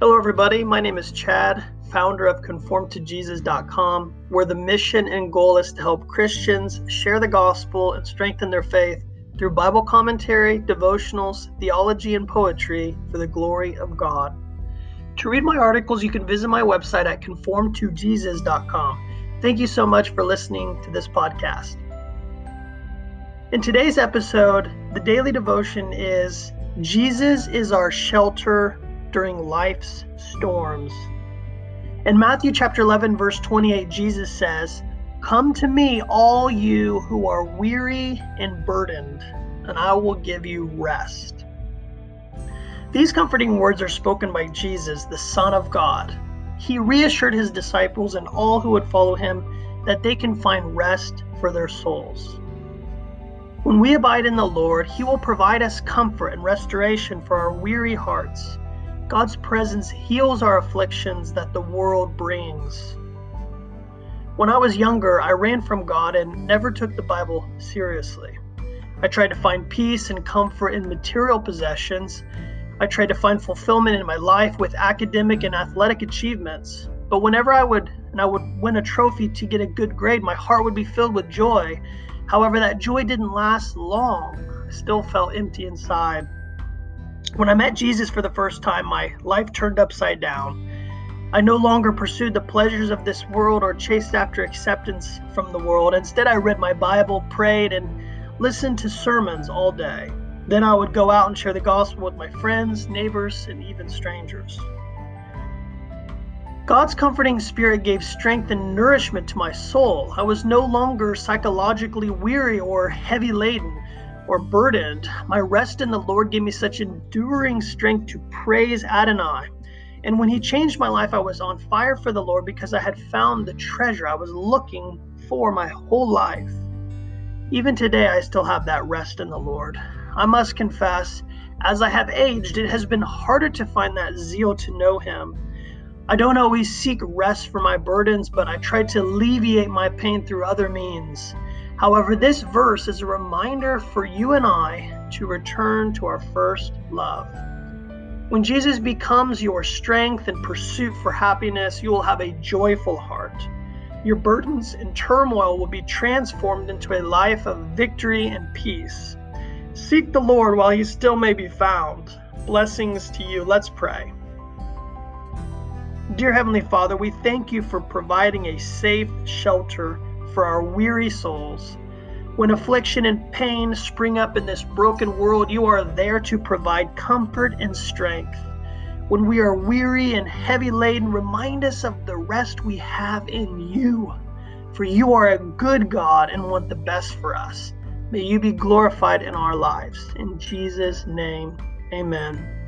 Hello, everybody. My name is Chad, founder of conformtojesus.com, where the mission and goal is to help Christians share the gospel and strengthen their faith through Bible commentary, devotionals, theology, and poetry for the glory of God. To read my articles, you can visit my website at conformtojesus.com. Thank you so much for listening to this podcast. In today's episode, the daily devotion is Jesus is our shelter during life's storms. In Matthew chapter 11 verse 28, Jesus says, "Come to me all you who are weary and burdened, and I will give you rest." These comforting words are spoken by Jesus, the Son of God. He reassured his disciples and all who would follow him that they can find rest for their souls. When we abide in the Lord, He will provide us comfort and restoration for our weary hearts. God's presence heals our afflictions that the world brings. When I was younger, I ran from God and never took the Bible seriously. I tried to find peace and comfort in material possessions. I tried to find fulfillment in my life with academic and athletic achievements. But whenever I would and I would win a trophy to get a good grade, my heart would be filled with joy. However, that joy didn't last long. I still felt empty inside. When I met Jesus for the first time, my life turned upside down. I no longer pursued the pleasures of this world or chased after acceptance from the world. Instead, I read my Bible, prayed, and listened to sermons all day. Then I would go out and share the gospel with my friends, neighbors, and even strangers. God's comforting spirit gave strength and nourishment to my soul. I was no longer psychologically weary or heavy laden or burdened, my rest in the Lord gave me such enduring strength to praise Adonai. And when He changed my life, I was on fire for the Lord because I had found the treasure I was looking for my whole life. Even today, I still have that rest in the Lord. I must confess, as I have aged, it has been harder to find that zeal to know Him. I don't always seek rest for my burdens, but I try to alleviate my pain through other means. However, this verse is a reminder for you and I to return to our first love. When Jesus becomes your strength and pursuit for happiness, you will have a joyful heart. Your burdens and turmoil will be transformed into a life of victory and peace. Seek the Lord while he still may be found. Blessings to you. Let's pray. Dear Heavenly Father, we thank you for providing a safe shelter for our weary souls. When affliction and pain spring up in this broken world, you are there to provide comfort and strength. When we are weary and heavy laden, remind us of the rest we have in you. For you are a good God and want the best for us. May you be glorified in our lives. In Jesus' name, amen.